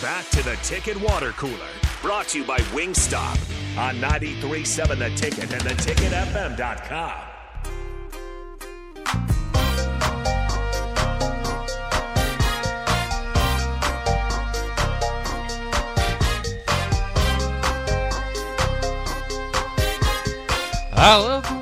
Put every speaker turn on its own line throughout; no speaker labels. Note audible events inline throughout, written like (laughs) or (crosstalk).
back to the Ticket Water Cooler, brought to you by Wingstop on 93.7 The Ticket and theticketfm.com.
I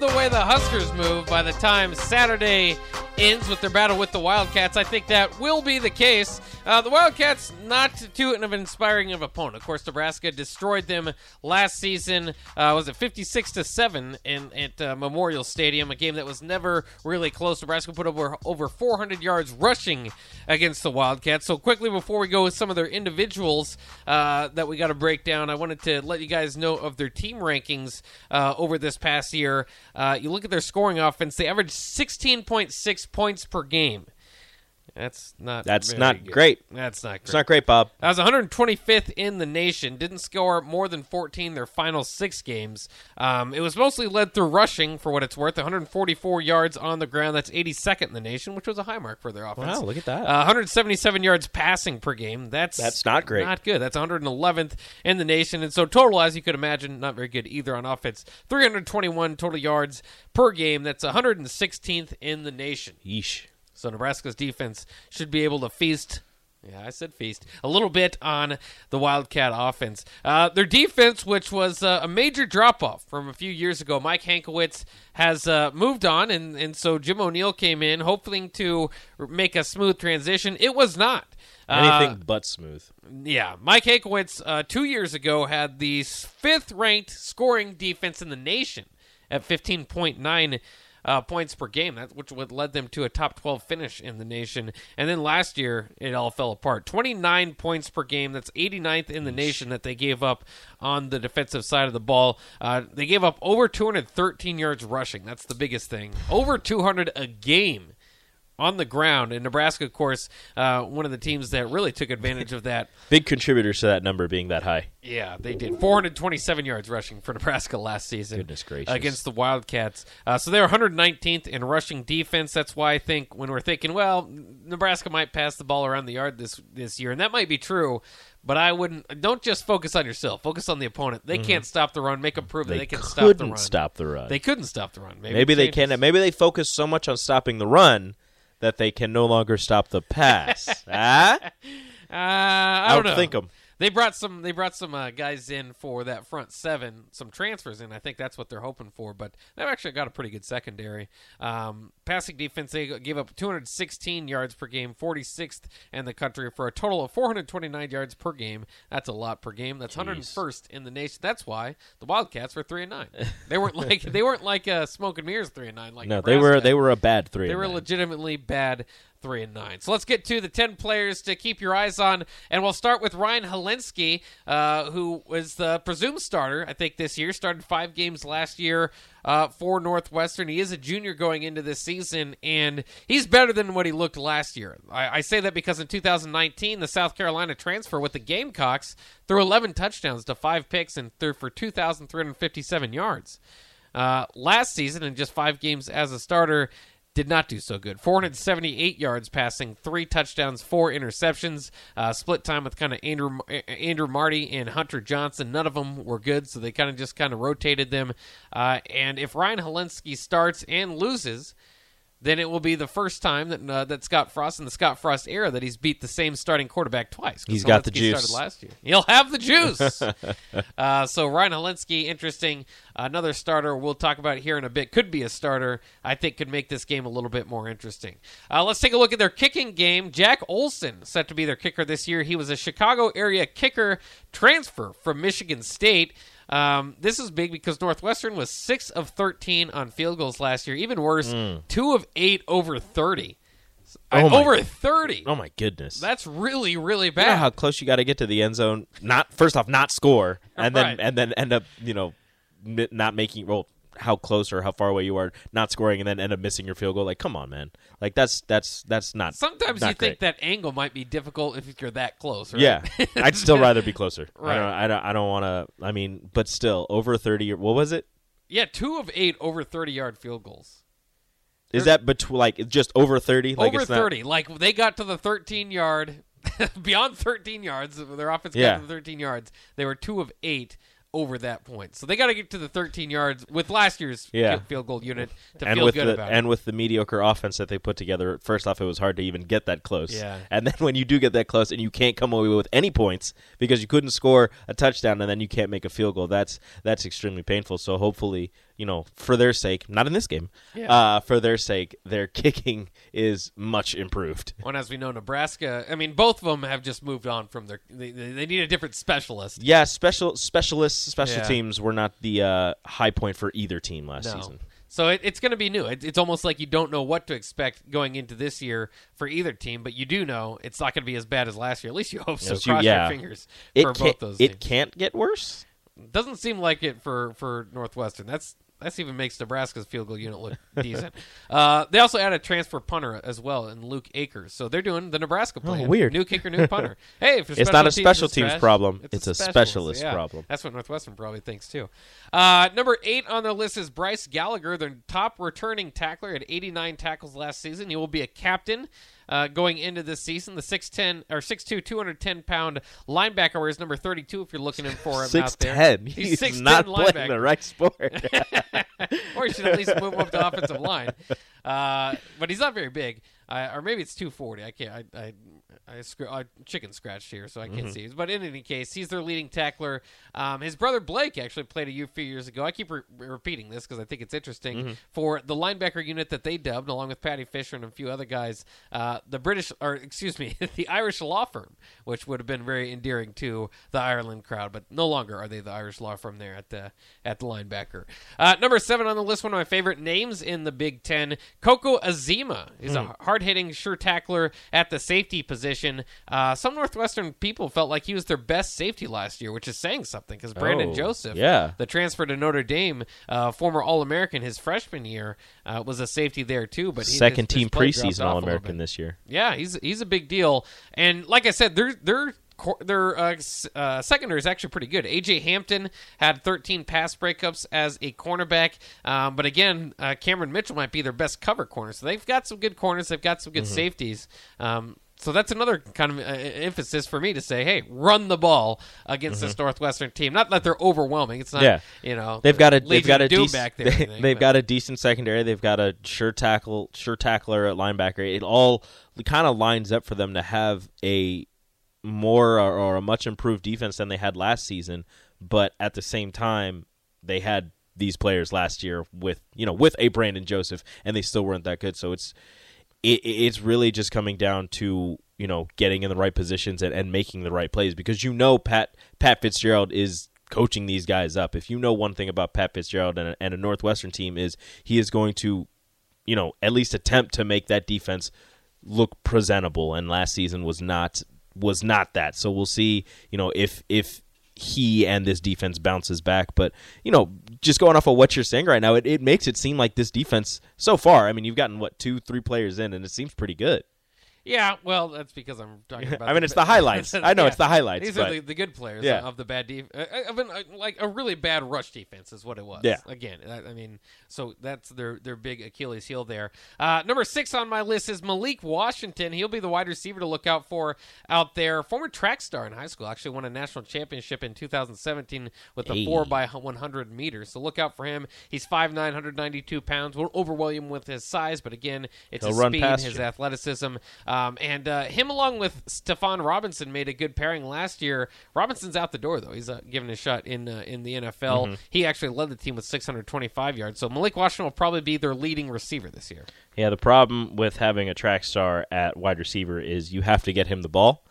love the way the Huskers move by the time Saturday ends with their battle with the Wildcats. I think that will be the case. Uh, the Wildcats not too an inspiring of opponent. Of course, Nebraska destroyed them last season. Uh, was it 56 to seven in at uh, Memorial Stadium? A game that was never really close. Nebraska put over over 400 yards rushing against the Wildcats. So quickly before we go with some of their individuals uh, that we got to break down, I wanted to let you guys know of their team rankings uh, over this past year. Uh, you look at their scoring offense; they averaged 16.6 points per game. That's not.
That's not
good.
great.
That's not great.
It's not great, Bob.
That was 125th in the nation. Didn't score more than 14 their final six games. Um, it was mostly led through rushing, for what it's worth. 144 yards on the ground. That's 82nd in the nation, which was a high mark for their offense.
Wow, look at that.
Uh, 177 yards passing per game. That's
That's not great.
Not good. That's 111th in the nation, and so total, as you could imagine, not very good either on offense. 321 total yards per game. That's 116th in the nation.
Yeesh.
So Nebraska's defense should be able to feast. Yeah, I said feast a little bit on the Wildcat offense. Uh, their defense, which was uh, a major drop off from a few years ago, Mike Hankwitz has uh, moved on, and, and so Jim O'Neil came in, hoping to make a smooth transition. It was not. Uh,
Anything but smooth.
yeah, Mike Hankwitz uh, two years ago had the fifth ranked scoring defense in the nation at 15.9 uh, points per game, that, which would led them to a top 12 finish in the nation. And then last year, it all fell apart. 29 points per game. That's 89th in the nation that they gave up on the defensive side of the ball. Uh, they gave up over 213 yards rushing. That's the biggest thing. Over 200 a game on the ground. And Nebraska, of course, uh, one of the teams that really took advantage of that. (laughs)
Big contributors to that number being that high.
Yeah, they did 427 yards rushing for Nebraska last season.
Goodness gracious.
Against the Wildcats, uh, so they're 119th in rushing defense. That's why I think when we're thinking, well, Nebraska might pass the ball around the yard this this year, and that might be true. But I wouldn't. Don't just focus on yourself. Focus on the opponent. They can't stop the run. Make them prove that
Mm-hmm. They,
they can stop the run.
stop the run.
They couldn't stop the run. Maybe,
maybe they can. Maybe they focus so much on stopping the run that they can no longer stop the pass. (laughs) ah?
Uh, I don't know.
think them.
They brought some. They brought some uh, guys in for that front seven, some transfers in. I think that's what they're hoping for. But they've actually got a pretty good secondary. Um, passing defense, they gave up 216 yards per game, 46th in the country for a total of 429 yards per game. That's a lot per game. That's 101st in the nation. That's why the Wildcats were three and nine. They weren't like (laughs) they weren't like uh, smoke and mirrors three and nine. Like
No, they were they were a bad three.
They were
nine.
legitimately bad three and nine. So let's get to the ten players to keep your eyes on, and we'll start with Ryan Hilinski, uh, who was the presumed starter, I think, this year. Started five games last year uh, for Northwestern. He is a junior going into this season, and he's better than what he looked last year. I, I say that because in 2019, the South Carolina transfer with the Gamecocks threw 11 touchdowns to five picks and threw for 2,357 yards. Uh, last season, in just five games as a starter, did not do so good. 478 yards passing, three touchdowns, four interceptions. Uh, split time with kind of Andrew Andrew Marty and Hunter Johnson. None of them were good, so they kind of just kind of rotated them. Uh, and if Ryan Hilinski starts and loses, then it will be the first time that uh, that Scott Frost in the Scott Frost era that he's beat the same starting quarterback twice.
He's got the juice.
Started last year. He'll have the juice. (laughs) uh, so Ryan Hilinski, interesting. Another starter we'll talk about here in a bit. Could be a starter. I think could make this game a little bit more interesting. Uh, let's take a look at their kicking game. Jack Olson set to be their kicker this year. He was a Chicago area kicker transfer from Michigan State. Um, this is big because Northwestern was six of thirteen on field goals last year. Even worse, two of eight over thirty.
Oh my-
over thirty.
Oh my goodness!
That's really, really
you know
bad.
how close you got to get to the end zone. Not first off, not score, and then and then end up you know not making well how close or how far away you are not scoring and then end up missing your field goal. Like, come on, man. Like that's that's that's not.
Sometimes
not
you think that angle might be difficult if you're that close. Right?
Yeah, (laughs) I'd still rather be closer.
Right.
I don't. I don't. I don't want to. I mean, but still, over thirty. What was it?
yeah, two of eight over 30 yard field goals.
Is that between like just over thirty? Like
over
it's not-
30. Like they got to the 13 yard, (laughs) beyond 13 yards. Their offense
Yeah.
got to the 13 yards. They were two of eight over that point. So they got to get to the 13 yards with last year's
Yeah.
field- goal unit to
and
feel
with
good
the
about
and
it.
with the mediocre offense that they put together, first off, it was hard to even get that close.
Yeah.
And then when you do get that close and you can't come away with any points because you couldn't score a touchdown and then you can't make a field goal, that's that's extremely painful. So hopefully, you know, for their sake, not in this game,
Yeah.
uh, for their sake, their (laughs) kicking is much improved.
When, as we know, Nebraska, I mean, both of them have just moved on from their. They, they need a different specialist.
Yeah, special specialists, special
Yeah.
teams were not the uh, high point for either team last
No.
season.
So it, it's going to be new. It, it's almost like you don't know what to expect going into this year for either team, but you do know it's not going to be as bad as last year. At least you hope so.
Yes, you-
Cross
yeah.
your fingers
It
for both those
it
teams.
can't get worse.
Doesn't seem like it for for Northwestern. That's that's even makes Nebraska's field goal unit look (laughs) decent. Uh, they also added transfer punter as well in Luke Akers, so they're doing the Nebraska plan.
Oh, weird.
New kicker, new punter. (laughs) Hey, if
It's not a special teams
trash,
problem.
It's,
It's a
specialist,
specialist
yeah.
problem.
That's what Northwestern probably thinks too. Uh, number eight on their list is Bryce Gallagher, their top returning tackler, at 89 tackles last season. He will be a captain. Uh, going into this season, the 6'10 or 6'2", 210 pound linebacker wears number 32 if you're looking in for him out there. He's,
He's
6'10
not
linebacker
playing the right sport. (laughs) (laughs)
or he should at least move up the offensive line. Uh, but he's not very big, uh, or maybe it's 240. I can't. I I, I, scr- I chicken scratched here, so I
Mm-hmm.
can't see. But in any case, he's their leading tackler. Um, his brother Blake actually played a few years ago. I keep re- repeating this because I think it's interesting
Mm-hmm.
for the linebacker unit that they dubbed, along with Paddy Fisher and a few other guys. Uh, the British, or excuse me, (laughs) the Irish law firm, which would have been very endearing to the Ireland crowd, but no longer are they the Irish law firm there at the at the linebacker. Uh, number seven on the list, one of my favorite names in the Big Ten, Coco Azema. He's a hard hitting, sure tackler at the safety position. Uh, some Northwestern people felt like he was their best safety last year, which is saying something because Brandon
Oh,
Joseph,
yeah.
the transfer to Notre Dame, uh, former All American his freshman year, uh, was a safety there too. But
Second
his- his
team
dropped
preseason All American this year.
Yeah, he's he's a big deal, and like I said, their their cor- their uh, uh, secondary is actually pretty good. AJ Hampton had 13 pass breakups as a cornerback, um, but again, uh, Cameron Mitchell might be their best cover corner. So they've got some good corners. They've got some good
Mm-hmm.
safeties. Um, so that's another kind of uh, emphasis for me to say, hey, run the ball against this Northwestern team. Not that they're overwhelming. It's not,
Mm-hmm. Yeah.
you know,
They've got a they've got a dec-
back there. Anything,
they've
but-
got a decent secondary. They've got a sure tackle, sure tackler at linebacker. It all kind of lines up for them to have a more or, or a much improved defense than they had last season. But at the same time, they had these players last year with you know with a Brandon Joseph, and they still weren't that good. So it's it, it's really just coming down to you know getting in the right positions and, and making the right plays because you know Pat Pat Fitzgerald is coaching these guys up. If you know one thing about Pat Fitzgerald and a, and a Northwestern team is he is going to you know at least attempt to make that defense look presentable and last season was not was not that. So we'll see, you know, if if he and this defense bounces back. But, you know, just going off of what you're saying right now, it, it makes it seem like this defense so far, I mean, you've gotten what, two, three players in and it seems pretty good.
Yeah, well, that's because I'm talking (laughs) about.
I mean, it's the highlights. (laughs) I know it's the highlights,
These
but-
are the, the good players
Yeah.
of the bad def- uh, of an, uh, like a really bad rush defense is what it was.
Yeah.
Again, I, I mean, so that's their their big Achilles heel there. Uh, number six on my list is Malik Washington. He'll be the wide receiver to look out for out there. Former track star in high school, actually won a national championship in 2017 with the
Hey.
four by 100 meters. So look out for him. He's 5'9", 192 pounds. Won't overwhelm him with his size, but again, it's
He'll
his speed, his
you.
athleticism, um, and uh, him along with Stephon Robinson made a good pairing last year. Robinson's out the door though; he's uh, given a shot in uh, in the NFL.
Mm-hmm.
He actually led the team with 625 yards. So Malik Washington will probably be their leading receiver this year.
Yeah, the problem with having a track star at wide receiver is you have to get him the ball.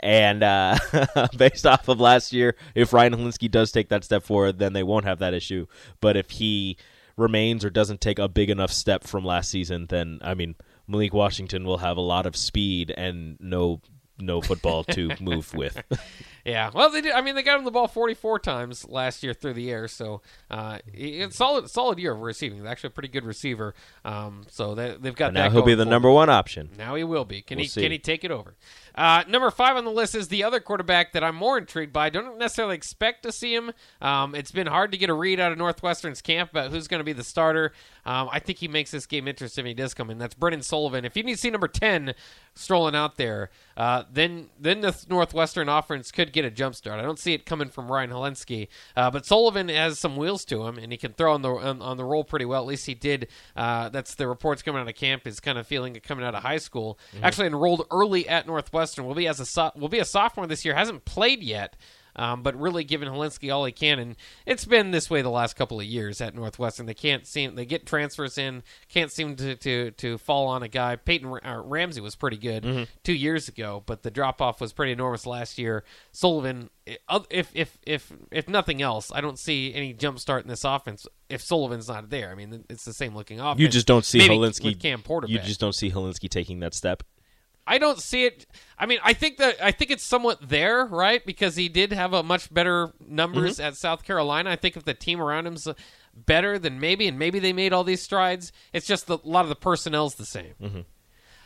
And uh, (laughs) based off of last year, if Ryan Hilinski does take that step forward, then they won't have that issue. But if he remains or doesn't take a big enough step from last season, then I mean Malik Washington will have a lot of speed and no no football to move with. (laughs)
Yeah, well, they did. I mean, they got him the ball 44 times last year through the air, so uh, it's solid, solid year of receiving. He's actually a pretty good receiver. Um, so they, they've got
But
that.
now he'll be the
for
number one option.
Now he will be. Can
We'll
he?
see.
Can he take it over? Uh, number five on the list is the other quarterback that I'm more intrigued by. I don't necessarily expect to see him. Um, it's been hard to get a read out of Northwestern's camp about who's going to be the starter. Um, I think he makes this game interesting if he does come in. That's Brendan Sullivan. If you need to see number ten strolling out there, uh, then then the Northwestern offense could get a jump start. I don't see it coming from Ryan Hilinski, uh, but Sullivan has some wheels to him, and he can throw on the on, on the roll pretty well. At least he did. Uh, that's the reports coming out of camp. Is kind of feeling it coming out of high school. Actually enrolled early at Northwestern. Will be as a so- will be a sophomore this year. Hasn't played yet. Um, but really giving Hilinski all he can, and it's been this way the last couple of years at Northwestern. They can't seem they get transfers in, can't seem to to, to fall on a guy. Peyton uh, Ramsey was pretty good two years ago, but the drop off was pretty enormous last year. Sullivan, if if if if nothing else, I don't see any jump start in this offense if Sullivan's not there. I mean, it's the same looking offense.
You just don't see
Maybe
Hilinski.
with Cam Porter.
You just don't see Hilinski taking that step.
I don't see it. I mean, I think that I think it's somewhat there, right? Because he did have a much better numbers
Mm-hmm.
at South Carolina. I think if the team around him's better, then maybe, and maybe they made all these strides. It's just the, a lot of the personnel's the same.
Mm-hmm.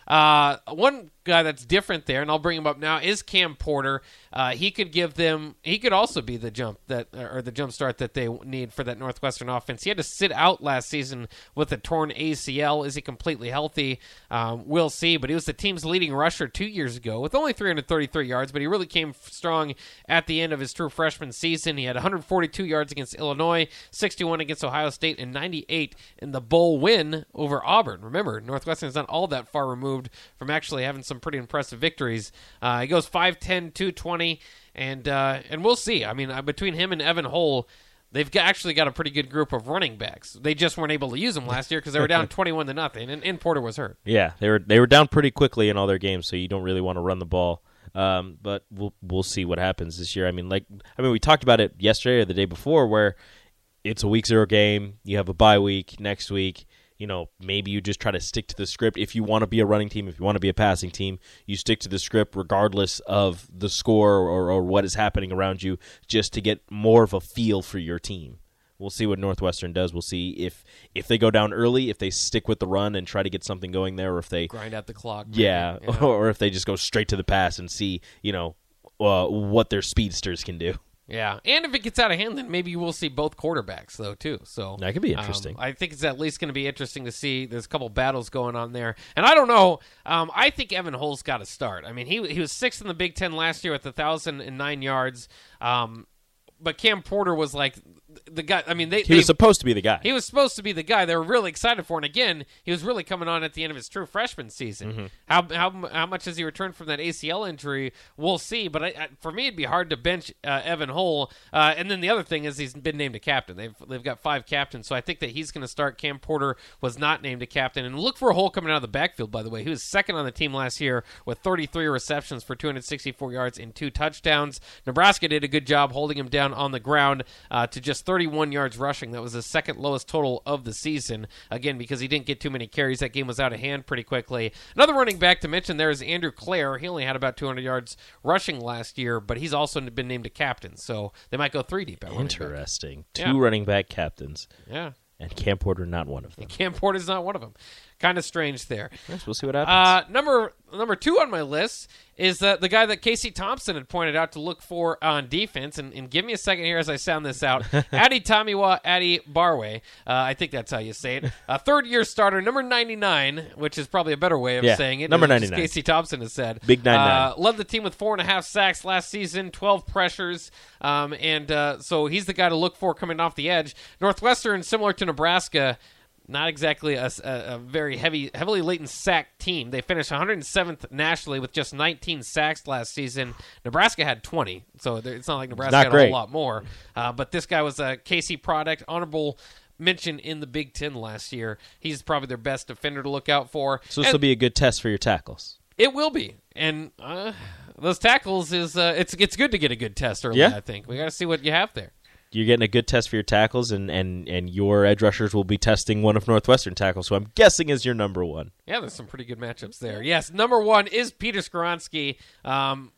Uh, one guy that's different there, and I'll bring him up now, is Cam Porter. Uh, he could give them. He could also be the jump that or the jump start that they need for that Northwestern offense. He had to sit out last season with a torn ACL. Is he completely healthy? Um, we'll see. But he was the team's leading rusher two years ago with only 333 yards. But he really came strong at the end of his true freshman season. He had 142 yards against Illinois, 61 against Ohio State, and 98 in the bowl win over Auburn. Remember, Northwestern is not all that far removed from actually having some pretty impressive victories. Uh, he goes 5'10", 220, and uh, and we'll see. I mean, uh, between him and Evan Hull, they've got, actually got a pretty good group of running backs. They just weren't able to use them last year because they were down (laughs) 21 to nothing, and, and Porter was hurt.
Yeah, they were they were down pretty quickly in all their games, so you don't really want to run the ball. Um, but we'll we'll see what happens this year. I mean, like I mean, we talked about it yesterday or the day before, where it's a week zero game. You have a bye week next week. You know, maybe you just try to stick to the script. If you want to be a running team, if you want to be a passing team, you stick to the script regardless of the score or, or what is happening around you, just to get more of a feel for your team. We'll see what Northwestern does. We'll see if if they go down early, if they stick with the run and try to get something going there, or if they
Grind out the clock. maybe.
yeah,
Yeah. (laughs)
or if they just go straight to the pass and see, you know, uh, what their speedsters can do.
Yeah, and if it gets out of hand, then maybe you will see both quarterbacks though too. So
That could be
um,
interesting.
I think it's at least going to be interesting to see. There's a couple battles going on there, and I don't know. Um, I think Evan Hull's got to start. I mean, he he was sixth in the Big Ten last year with a thousand and nine yards. Um, but Cam Porter was like the guy. I mean, they
He
they-
was supposed to be the guy.
he was supposed to be the guy they were really excited for, and again, he was really coming on at the end of his true freshman season.
Mm-hmm.
How, how how much has he returned from that ACL injury? We'll see. But I, I, for me, it'd be hard to bench uh, Evan Hull. Uh, and then the other thing is he's been named a captain. They've they've got five captains, so I think that he's going to start. Cam Porter was not named a captain, and look for a Hull coming out of the backfield. By the way, he was second on the team last year with 33 receptions for 264 yards and two touchdowns. Nebraska did a good job holding him down on the ground uh, to just 31 yards rushing. That was the second lowest total of the season. Again, because he didn't get too many carries. That game was out of hand pretty quickly. Another running back to mention there is Andrew Clair. He only had about 200 yards rushing last year, but he's also been named a captain. So they might go three deep at running.
Interesting. Two
Yeah.
running back captains,
Yeah.
and Cam Porter not one of them.
Cam Porter's not one of them. Kind of strange there.
Yes, we'll see what happens.
Uh, number number two on my list is uh, the guy that Casey Thompson had pointed out to look for on defense. And, and give me a second here as I sound this out. (laughs) Adi Tamiwa Adi Barway. Uh, I think that's how you say it. A third year starter, number 99, which is probably a better way of
Yeah,
saying it.
number
as
99.
Casey Thompson has said.
Big 99.
Uh, led the team with four and a half sacks last season, 12 pressures. Um, and uh, so he's the guy to look for coming off the edge. Northwestern, similar to Nebraska, not exactly a, a- a very heavy, heavily latent sack team. They finished 107th nationally with just 19 sacks last season. Nebraska had 20, so there- it's not like Nebraska
Not
had a
great.
whole lot more. Uh, but this guy was a KC product, honorable mention in the Big Ten last year. He's probably their best defender to look out for.
so this
And-
will be a good test for your tackles.
it will be, and uh, those tackles is uh, it's it's good to get a good test early.
Yeah.
I think we got to see what you have there.
You're getting a good test for your tackles, and, and, and your edge rushers will be testing one of Northwestern tackles, who I'm guessing is your number one.
Yeah, there's some pretty good matchups there. Yes, number one is Peter Skoronski. Um,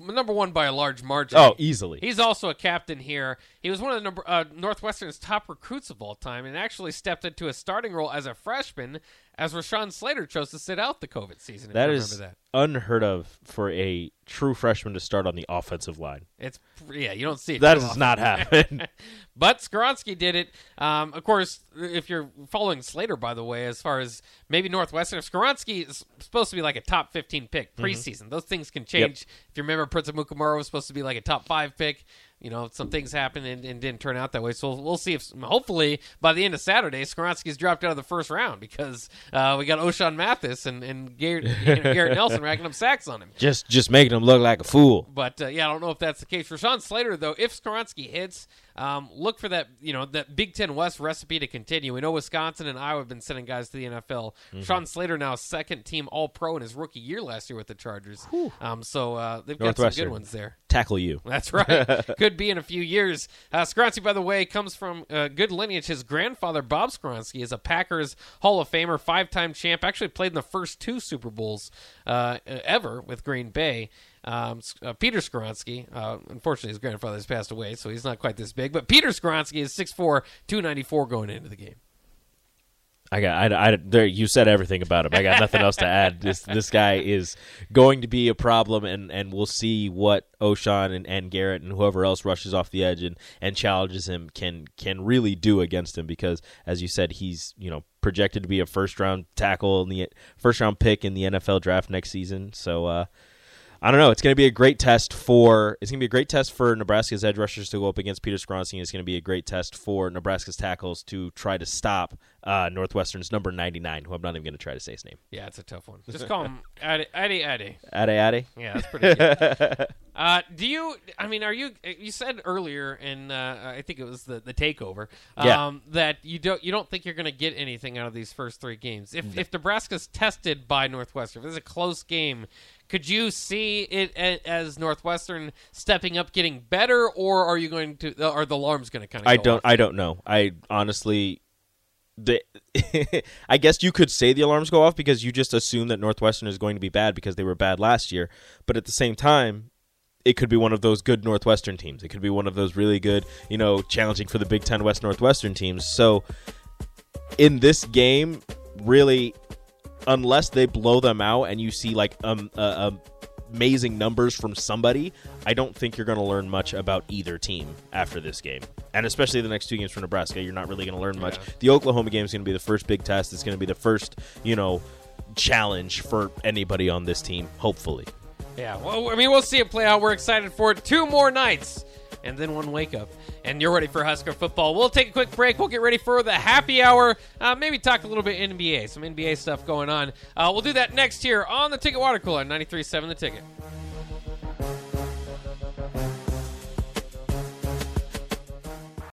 number one by a large margin.
Oh, easily.
He's also a captain here. He was one of the number, uh, Northwestern's top recruits of all time, and actually stepped into a starting role as a freshman as Rashawn Slater chose to sit out the COVID season.
That is
remember
unheard of for a true freshman to start on the offensive line.
It's yeah, you don't see it.
That does
often.
not happen. (laughs) (laughs)
But Skoronski did it. Um, of course, if you're following Slater, by the way, as far as maybe Northwestern, if Skoronski is supposed to be like a top 15 pick preseason, those things can change. If you remember, Prince of Mukamura was supposed to be like a top five pick. You know, some things happened and, and didn't turn out that way. So we'll see if, hopefully, by the end of Saturday, Skoronski's dropped out of the first round because uh, we got Ochaun Mathis and, and Garrett, Garrett Nelson racking up sacks on him.
just just making him look like a fool.
But uh, yeah, I don't know if that's the case. Rashawn Slater, though, if Skoronski hits, um, look for that you know that Big Ten West recipe to continue. We know Wisconsin and Iowa have been sending guys to the NFL. Sean Slater now second team All Pro in his rookie year last year with the Chargers. Um, so uh, they've got some good ones there.
Tackle you. (laughs)
That's right. (laughs) Could be in a few years. Uh, Skoronski, by the way, comes from uh, good lineage. His grandfather, Bob Skoronski, is a Packers Hall of Famer, five time champ. Actually played in the first two Super Bowls uh, ever with Green Bay. Um, uh, Peter Skoronski, uh, unfortunately, his grandfather has passed away, so he's not quite this big. But Peter Skoronski is 6'4, 294 going into the game.
I got. I, I, there, you said everything about him. I got nothing else to (laughs) add. This this guy is going to be a problem, and, and we'll see what Ochaun and, and Garrett and whoever else rushes off the edge and, and challenges him can can really do against him. Because as you said, he's you know projected to be a first round tackle in the first round pick in the NFL draft next season. So uh, I don't know. It's going to be a great test for. It's going to be a great test for Nebraska's edge rushers to go up against Peter Skoronski. It's going to be a great test for Nebraska's tackles to try to stop uh, Northwestern's number ninety nine, who I'm not even going to try to say his name.
Yeah, it's a tough one. Just (laughs) call him Addy Addy. Addy.
Ade Ade.
Yeah, that's pretty good. (laughs) uh, do you? I mean, are you? You said earlier, in uh, I think it was the the takeover, um,
Yeah.
that you don't you don't think you're going to get anything out of these first three games. If if Nebraska's tested by Northwestern, if it's a close game, could you see it as Northwestern stepping up, getting better, or are you going to? Are the alarms going to kind of?
I don't. I don't know. I honestly. The, (laughs) I guess you could say the alarms go off because you just assume that Northwestern is going to be bad because they were bad last year. But at the same time, it could be one of those good Northwestern teams. It could be one of those really good, you know, challenging for the Big Ten West Northwestern teams. So in this game, really, unless they blow them out and you see like um uh, um, amazing numbers from somebody, I don't think you're going to learn much about either team after this game. And especially the next two games for Nebraska, you're not really going to learn much. The Oklahoma game is going to be the first big test. It's going to be the first, you know, challenge for anybody on this team, hopefully.
Yeah, well, I mean, we'll see it play out. We're excited for it. Two more nights, and then one wake up. And you're ready for Husker football. We'll take a quick break. We'll get ready for the happy hour. Uh, maybe talk a little bit NBA, some NBA stuff going on. Uh, we'll do that next here on the Ticket Water Cooler, 93.7 The Ticket.